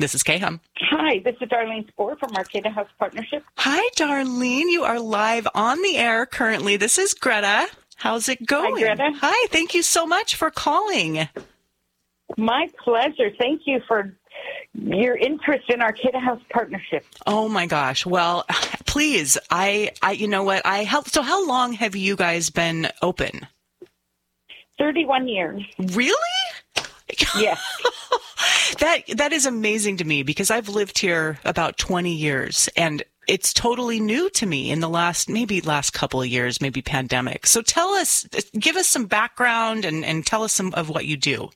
This is KHUM. Hi, this is Darlene Spoor from Arcata House Partnership. Hi, Darlene. You are live on the air currently. This is Greta. How's it going? Hi, Greta. Hi, thank you so much for calling. My pleasure. Thank you for your interest in Arcata House Partnership. Oh my gosh. Well, please, I, I, you know what? I help. So, how long have you guys been open? 31 years. Really? Yes. that that is amazing to me because I've lived here about 20 years and it's totally new to me in the last maybe last couple of years, maybe pandemic. So tell us give us some background and, and tell us some of what you do.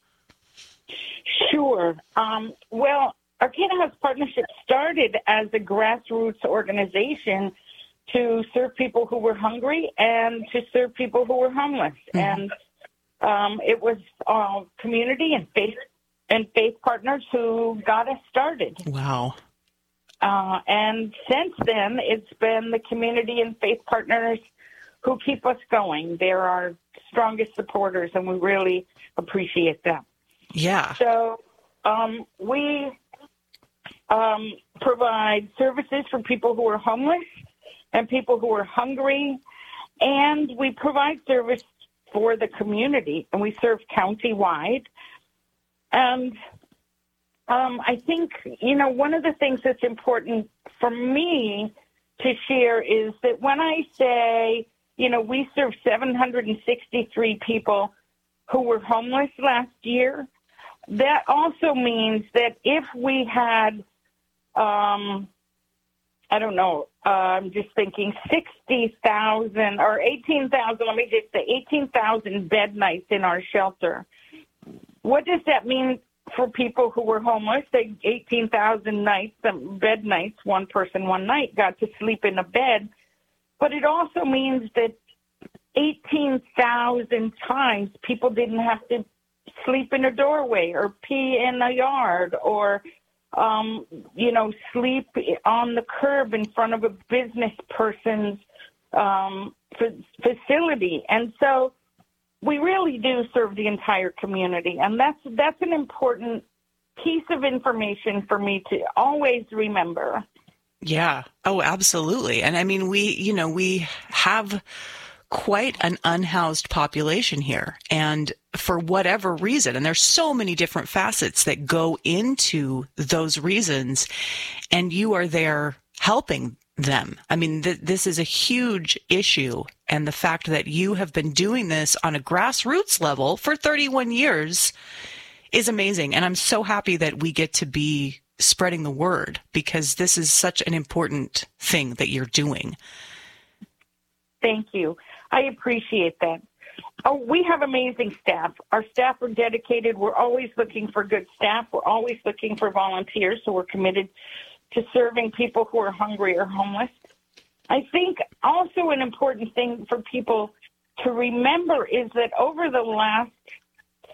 Sure. Um, well, Arcata House Partnership started as a grassroots organization to serve people who were hungry and to serve people who were homeless. Mm-hmm. And um, it was uh, community and faith and faith partners who got us started. Wow. Uh, and since then, it's been the community and faith partners who keep us going. They're our strongest supporters, and we really appreciate them. Yeah. So um, we um, provide services for people who are homeless and people who are hungry, and we provide service for the community, and we serve county-wide. And um, I think, you know, one of the things that's important for me to share is that when I say, you know, we served 763 people who were homeless last year, that also means that if we had, um, I don't know, uh, I'm just thinking 60,000 or 18,000, let me just say 18,000 bed nights in our shelter. What does that mean for people who were homeless? They 18,000 nights, um, bed nights, one person, one night, got to sleep in a bed. But it also means that 18,000 times people didn't have to sleep in a doorway or pee in a yard or um, you know, sleep on the curb in front of a business person's um, facility. And so we really do serve the entire community, and that's that's an important piece of information for me to always remember. Yeah. Oh, absolutely. And I mean, we, you know, we have quite an unhoused population here. And for whatever reason, and there's so many different facets that go into those reasons, and you are there helping them. I mean, th- this is a huge issue. And the fact that you have been doing this on a grassroots level for 31 years is amazing. And I'm so happy that we get to be spreading the word because this is such an important thing that you're doing. Thank you. I appreciate that. Oh, we have amazing staff. Our staff are dedicated. We're always looking for good staff. We're always looking for volunteers. So we're committed to serving people who are hungry or homeless. I think also an important thing for people to remember is that over the last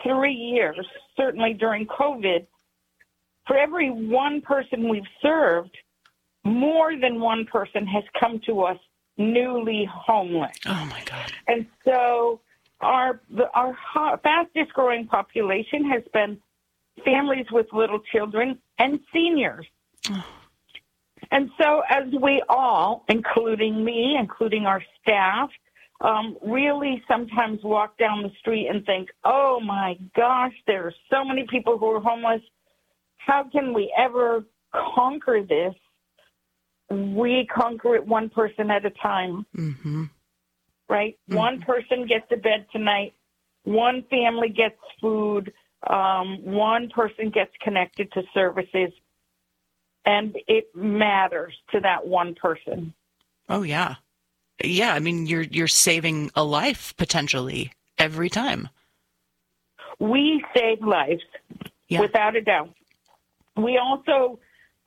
three years, certainly during COVID, for every one person we've served, more than one person has come to us newly homeless. Oh my God! And so our our fastest growing population has been families with little children and seniors. Oh. And so, as we all, including me, including our staff, um, really sometimes walk down the street and think, oh my gosh, there are so many people who are homeless. How can we ever conquer this? we conquer it one person at a time. Mm-hmm. Right? Mm-hmm. One person gets to bed tonight, one family gets food, um, one person gets connected to services, and it matters to that one person. Oh, yeah. Yeah, I mean you're you're saving a life potentially every time. We save lives yeah. without a doubt. We also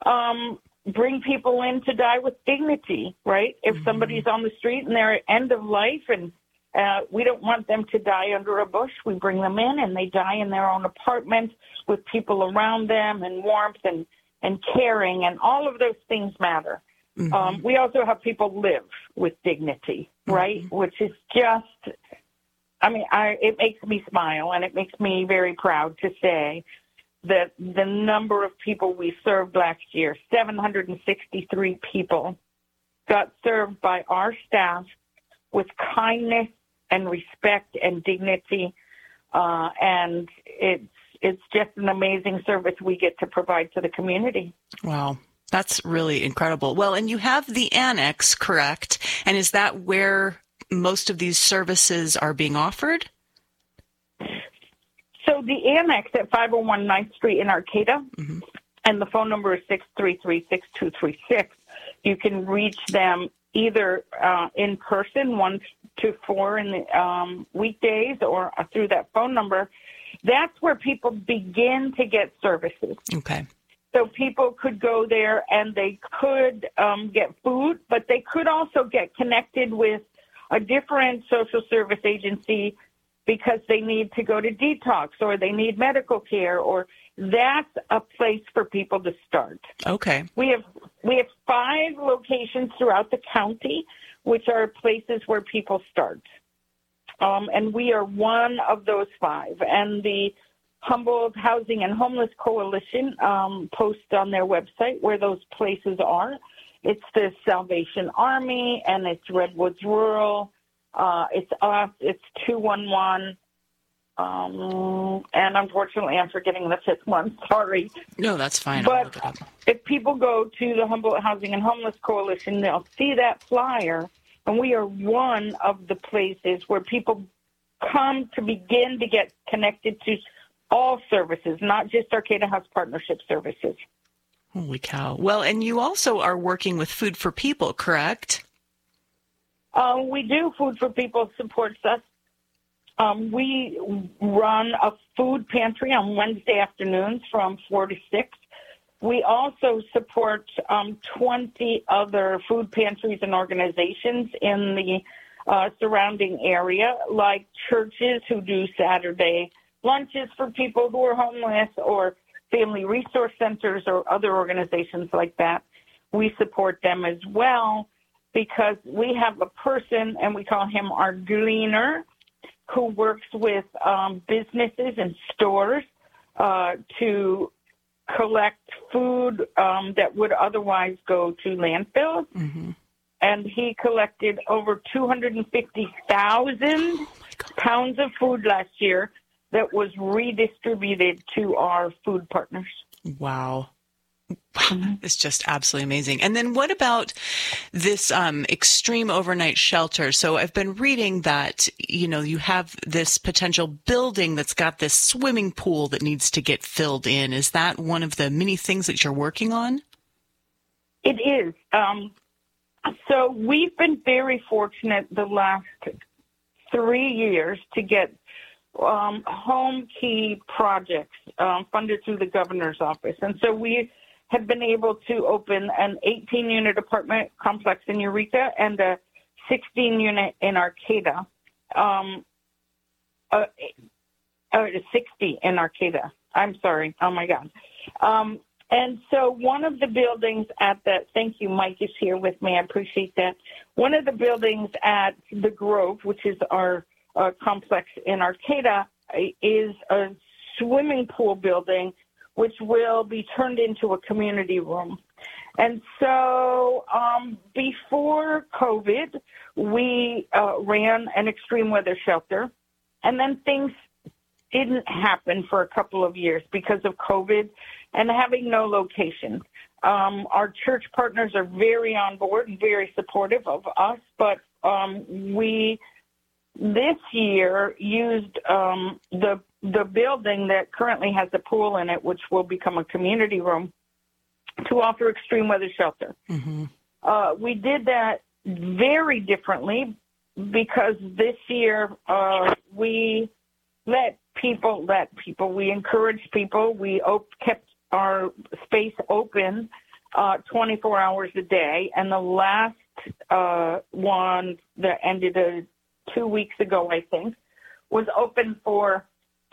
um, bring people in to die with dignity, right? If mm-hmm. somebody's on the street and they're at end of life and uh, we don't want them to die under a bush. We bring them in and they die in their own apartment with people around them and warmth and, and caring and all of those things matter. Mm-hmm. Um, we also have people live with dignity, right? Mm-hmm. Which is just, I mean, I, it makes me smile and it makes me very proud to say that the number of people we served last year, 763 people, got served by our staff with kindness and respect and dignity. Uh, and it's it's just an amazing service we get to provide to the community. Wow. That's really incredible. Well, and you have the annex, correct? And is that where most of these services are being offered? So the annex at 501 9th Street in Arcata, mm-hmm. and the phone number is 633 6236. You can reach them either uh, in person, one to four in the um, weekdays, or through that phone number. That's where people begin to get services. Okay. So people could go there and they could um, get food, but they could also get connected with a different social service agency because they need to go to detox or they need medical care or that's a place for people to start. Okay. We have we have five locations throughout the county which are places where people start. Um, and we are one of those five. And the Humboldt Housing and Homeless Coalition um, posts on their website where those places are. It's the Salvation Army and it's Redwoods Rural. Uh, it's us. It's 211. Um, and unfortunately, I'm forgetting the fifth one. Sorry. No, that's fine. But if people go to the Humboldt Housing and Homeless Coalition, they'll see that flyer and we are one of the places where people come to begin to get connected to all services, not just Arcata House Partnership services. Holy cow. Well, and you also are working with Food for People, correct? Uh, we do. Food for People supports us. Um, we run a food pantry on Wednesday afternoons from 4 to 6. We also support um, 20 other food pantries and organizations in the uh, surrounding area, like churches who do Saturday lunches for people who are homeless, or family resource centers, or other organizations like that. We support them as well because we have a person, and we call him our gleaner, who works with um, businesses and stores uh, to collect food um, that would otherwise go to landfills. Mm-hmm. And he collected over 250,000 oh pounds of food last year that was redistributed to our food partners. Wow. Mm-hmm. It's just absolutely amazing. And then what about this um, extreme overnight shelter? So I've been reading that, you know, you have this potential building that's got this swimming pool that needs to get filled in. Is that one of the many things that you're working on? It is. Um, so we've been very fortunate the last three years to get um, home key projects um, funded through the governor's office. And so we have been able to open an 18 unit apartment complex in Eureka and a 16 unit in Arcata. Um, uh, uh, 60 in Arcata. I'm sorry. Oh my God. Um, and so one of the buildings at the, thank you, Mike is here with me. I appreciate that. One of the buildings at the Grove, which is our uh, complex in Arcata, is a swimming pool building which will be turned into a community room. And so um, before COVID, we uh, ran an extreme weather shelter, and then things didn't happen for a couple of years because of COVID and having no location. Um, our church partners are very on board and very supportive of us, but um, we this year used um, the the building that currently has a pool in it, which will become a community room, to offer extreme weather shelter. Mm-hmm. Uh, we did that very differently because this year uh, we let people let people we encouraged people we op- kept our space open uh, 24 hours a day and the last uh, one that ended uh, two weeks ago i think was open for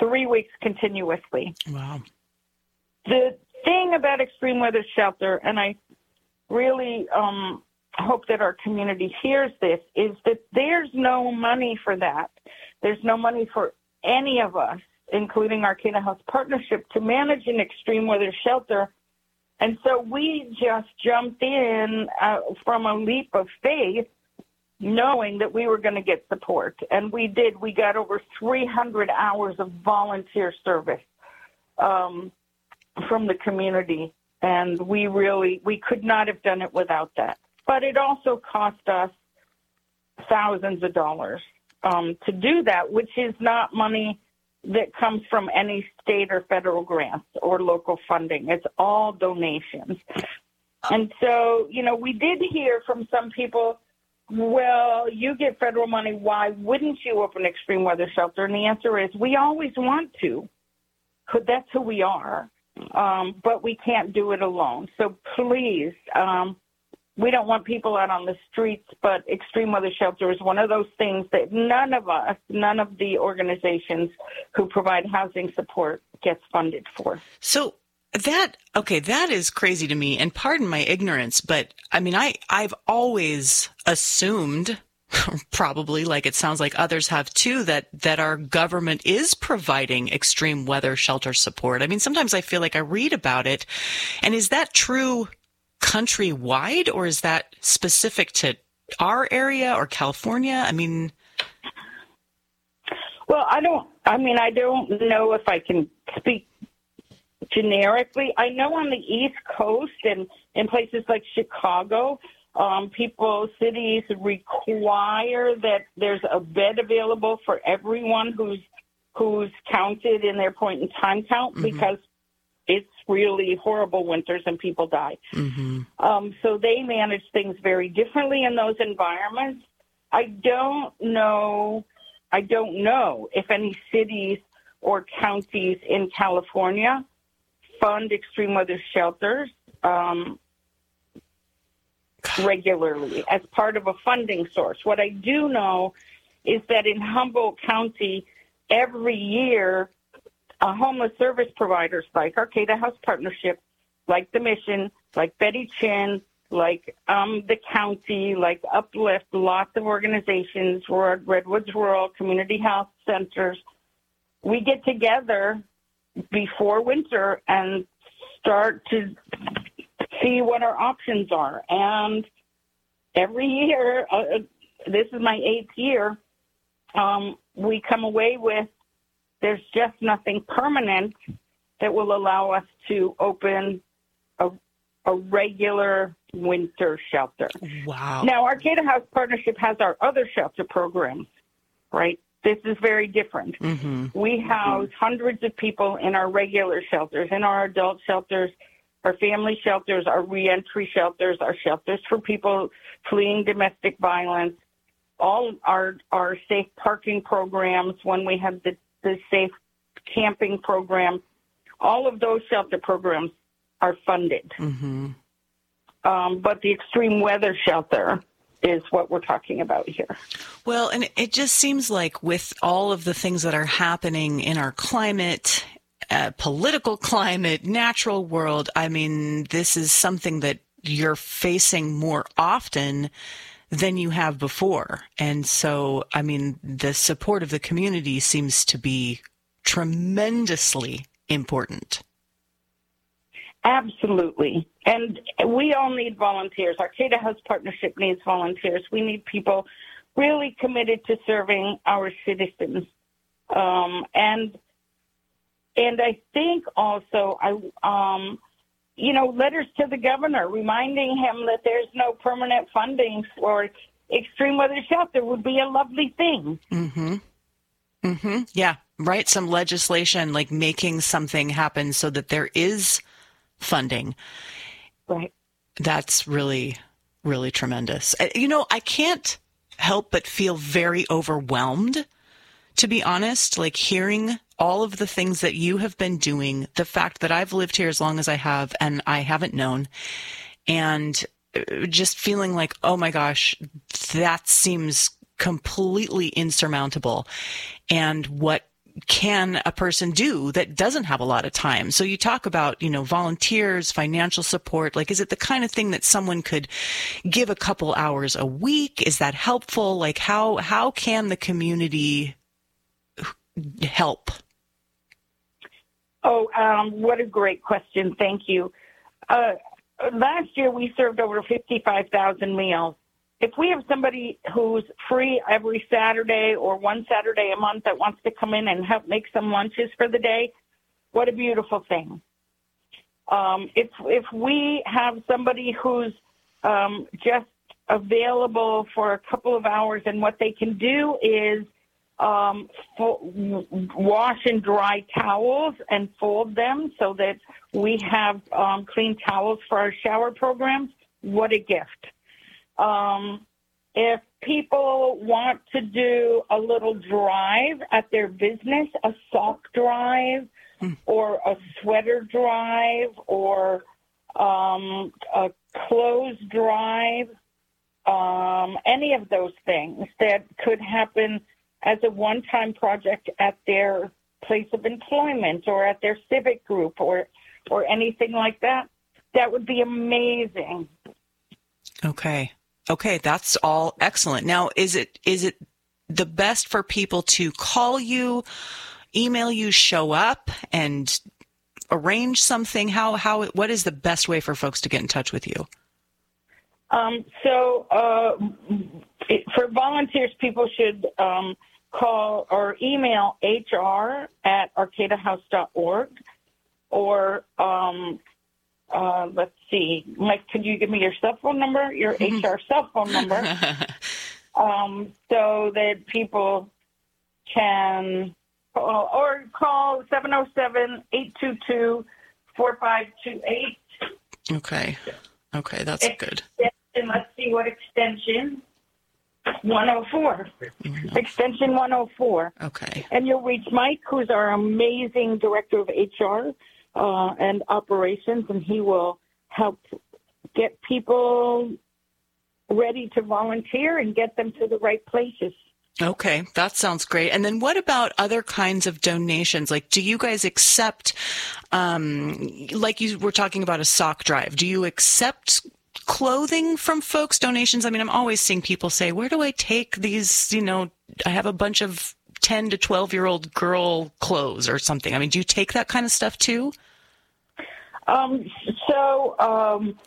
three weeks continuously. Wow. The thing about extreme weather shelter, and I really um, hope that our community hears this, is that there's no money for that. There's no money for any of us including our Arcata House Partnership, to manage an extreme weather shelter. And so we just jumped in uh, from a leap of faith, knowing that we were going to get support. And we did. We got over 300 hours of volunteer service um, from the community. And we really, we could not have done it without that. But it also cost us thousands of dollars um, to do that, which is not money that comes from any state or federal grants or local funding. It's all donations. And so, you know, we did hear from some people, well, you get federal money. Why wouldn't you open extreme weather shelter? And the answer is we always want to. That's who we are. Um, but we can't do it alone. So please, um, we don't want people out on the streets, but extreme weather shelter is one of those things that none of us, none of the organizations who provide housing support gets funded for. So that okay, that is crazy to me and pardon my ignorance, but I mean I I've always assumed probably like it sounds like others have too that that our government is providing extreme weather shelter support. I mean sometimes I feel like I read about it and is that true countrywide, or is that specific to our area or California? I mean, well, I don't. I mean, I don't know if I can speak generically. I know on the East Coast and in places like Chicago, um, people, cities require that there's a bed available for everyone who's who's counted in their point in time count mm-hmm. because it's really horrible winters and people die. Mm-hmm. Um, so they manage things very differently in those environments. I don't know. I don't know if any cities or counties in California fund extreme weather shelters um, regularly as part of a funding source. What I do know is that in Humboldt County, every year uh, homeless service providers like Arcata House Partnership, like the Mission, like Betty Chinn, like um, the county, like Uplift, lots of organizations, Redwoods Rural Community Health Centers. We get together before winter and start to see what our options are. And every year, uh, this is my eighth year, um, we come away with there's just nothing permanent that will allow us to open a, a regular winter shelter. Wow. Now, Arcata House Partnership has our other shelter programs, right? This is very different. Mm-hmm. We house mm-hmm. hundreds of people in our regular shelters, in our adult shelters, our family shelters, our reentry shelters, our shelters for people fleeing domestic violence, all our our safe parking programs when we have the the safe camping program, all of those shelter programs are funded. Mm-hmm. Um, but the extreme weather shelter is what we're talking about here. Well, and it just seems like with all of the things that are happening in our climate, uh, political climate, natural world, I mean, this is something that you're facing more often than you have before. And so, I mean, the support of the community seems to be tremendously important. Absolutely. And we all need volunteers. Our Arcata House Partnership needs volunteers. We need people really committed to serving our citizens. Um, and and I think also I um, you know, letters to the governor reminding him that there's no permanent funding for extreme weather shelter would be a lovely thing. Mm-hmm. Mm-hmm. Yeah, right. Some legislation like making something happen so that there is funding. Right. That's really, really tremendous. Uh, you know, I can't help but feel very overwhelmed, to be honest, like hearing all of the things that you have been doing, the fact that I've lived here as long as I have and I haven't known, and uh, just feeling like, oh my gosh, that seems completely insurmountable. And what can a person do that doesn't have a lot of time? So you talk about, you know, volunteers, financial support. Like, is it the kind of thing that someone could give a couple hours a week? Is that helpful? Like, how, how can the community help? Oh, um, what a great question. Thank you. Uh, last year we served over 55,000 meals. If we have somebody who's free every Saturday or one Saturday a month that wants to come in and help make some lunches for the day, what a beautiful thing. Um, if if we have somebody who's um, just available for a couple of hours, and what they can do is um, fo- wash and dry towels and fold them so that we have um, clean towels for our shower programs. What a gift! Um, if people want to do a little drive at their business, a sock drive or a sweater drive or um, a clothes drive, um, any of those things that could happen as a one time project at their place of employment or at their civic group or or anything like that, that would be amazing. Okay. Okay, that's all excellent. Now, is it is it the best for people to call you, email you, show up and arrange something? How how what is the best way for folks to get in touch with you? Um, so, uh, it, for volunteers, people should um, call or email hr at arcatahouse.org or um, uh, let's see, Mike, could you give me your cell phone number, your HR cell phone number, um, so that people can call or call 707-822-4528. Okay. Okay, that's good. And let's see what extension. 104. Extension 104. Okay. And you'll reach Mike, who's our amazing director of HR uh, and operations, and he will help get people ready to volunteer and get them to the right places. Okay, that sounds great. And then what about other kinds of donations? Like, do you guys accept, um, like you were talking about a sock drive, do you accept clothing from folks, donations? I mean, I'm always seeing people say, where do I take these, you know, I have a bunch of 10 to 12 year old girl clothes or something. I mean, do you take that kind of stuff too? Um, so, um,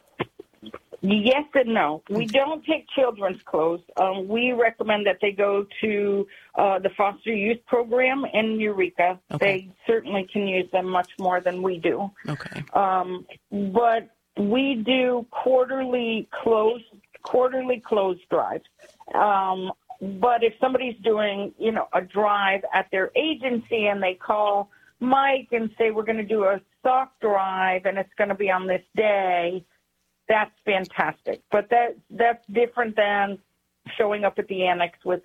yes and no. We don't take children's clothes. Um, we recommend that they go to uh, the foster youth program in Eureka. Okay. They certainly can use them much more than we do. Okay. Um, but we do quarterly clothes quarterly clothes drives. Um, but if somebody's doing, you know, a drive at their agency and they call Mike and say we're going to do a sock drive and it's going to be on this day, that's fantastic. But that that's different than showing up at the annex with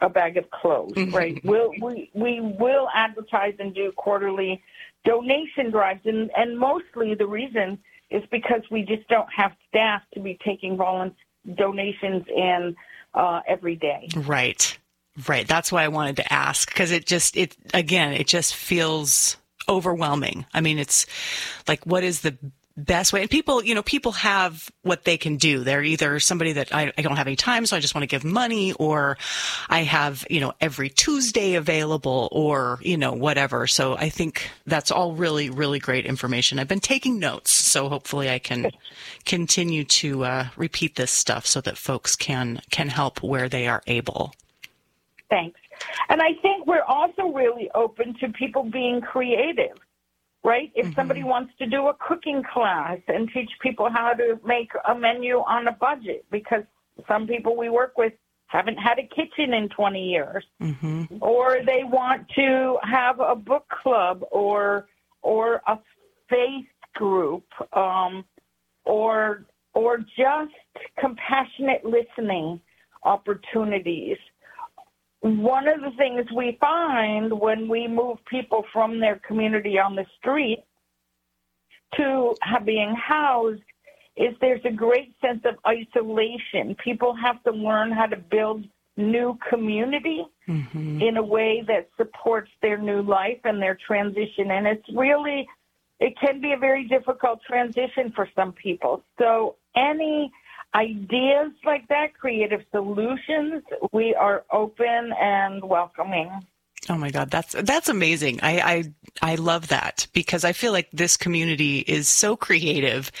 a bag of clothes, right? We'll, we we will advertise and do quarterly donation drives, and and mostly the reason is because we just don't have staff to be taking volunteer donations in uh, every day. Right. Right. That's why I wanted to ask because it just, it, again, it just feels overwhelming. I mean, it's like, what is the best way? And people, you know, people have what they can do. They're either somebody that I, I don't have any time, so I just want to give money, or I have, you know, every Tuesday available, or, you know, whatever. So I think that's all really, really great information. I've been taking notes, so hopefully I can continue to uh, repeat this stuff so that folks can can help where they are able. Thanks. And I think we're also really open to people being creative, right? If somebody wants to do a cooking class and teach people how to make a menu on a budget, because some people we work with haven't had a kitchen in 20 years, or they want to have a book club or or a faith group, um, or or just compassionate listening opportunities one of the things we find when we move people from their community on the street to being housed is there's a great sense of isolation. People have to learn how to build new community mm-hmm. in a way that supports their new life and their transition. And it's really, it can be a very difficult transition for some people. So any ideas like that, creative solutions, we are open and welcoming. Oh my God, that's that's amazing. I, I I love that because I feel like this community is so creative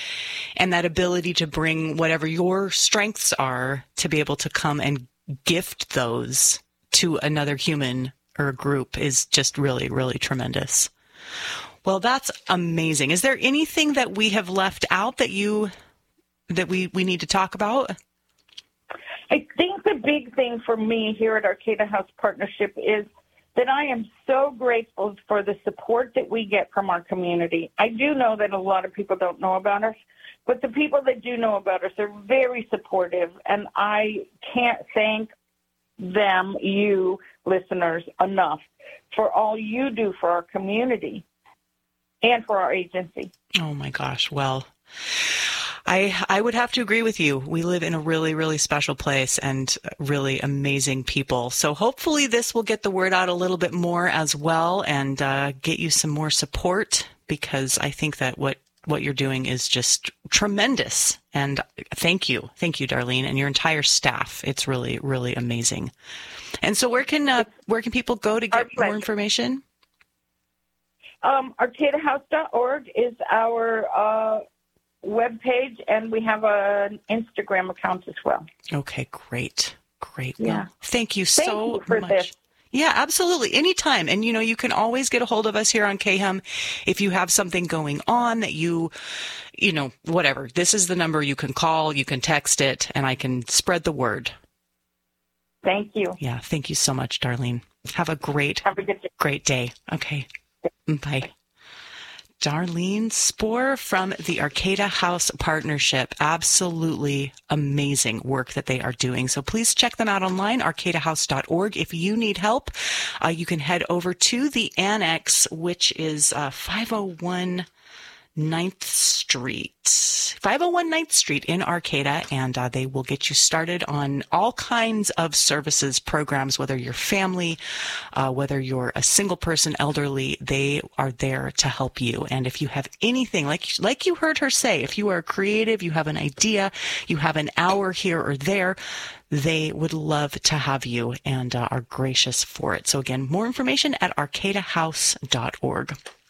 and that ability to bring whatever your strengths are to be able to come and gift those to another human or group is just really, really tremendous. Well, that's amazing. Is there anything that we have left out that you that we, we need to talk about? I think the big thing for me here at Arcata House Partnership is that I am so grateful for the support that we get from our community. I do know that a lot of people don't know about us, but the people that do know about us are very supportive, and I can't thank them, you listeners, enough for all you do for our community and for our agency. Oh my gosh. Well, I I would have to agree with you. We live in a really really special place and really amazing people. So hopefully this will get the word out a little bit more as well and uh, get you some more support because I think that what what you're doing is just tremendous. And thank you, thank you, Darlene, and your entire staff. It's really really amazing. And so where can uh, where can people go to get more information? Um, ArcataHouse.org is our uh, web page, and we have an Instagram account as well. Okay, great, great. Yeah. Well, thank you thank so you for much. This. Yeah, absolutely. Anytime. And you know, you can always get a hold of us here on KHUM if you have something going on that you, you know, whatever. This is the number you can call, you can text it, and I can spread the word. Thank you. Yeah, thank you so much, Darlene. Have a great, have a good day. great day. Okay. Bye. Darlene Spoor from the Arcata House Partnership. Absolutely amazing work that they are doing. So please check them out online, arcatahouse.org. If you need help, uh, you can head over to the annex, which is uh, 501 9th Street, 501 9th Street in Arcata, and uh, they will get you started on all kinds of services, programs, whether you're family, uh, whether you're a single person, elderly, they are there to help you. And if you have anything, like, like you heard her say, if you are creative, you have an idea, you have an hour here or there, they would love to have you and uh, are gracious for it. So again, more information at arcatahouse.org.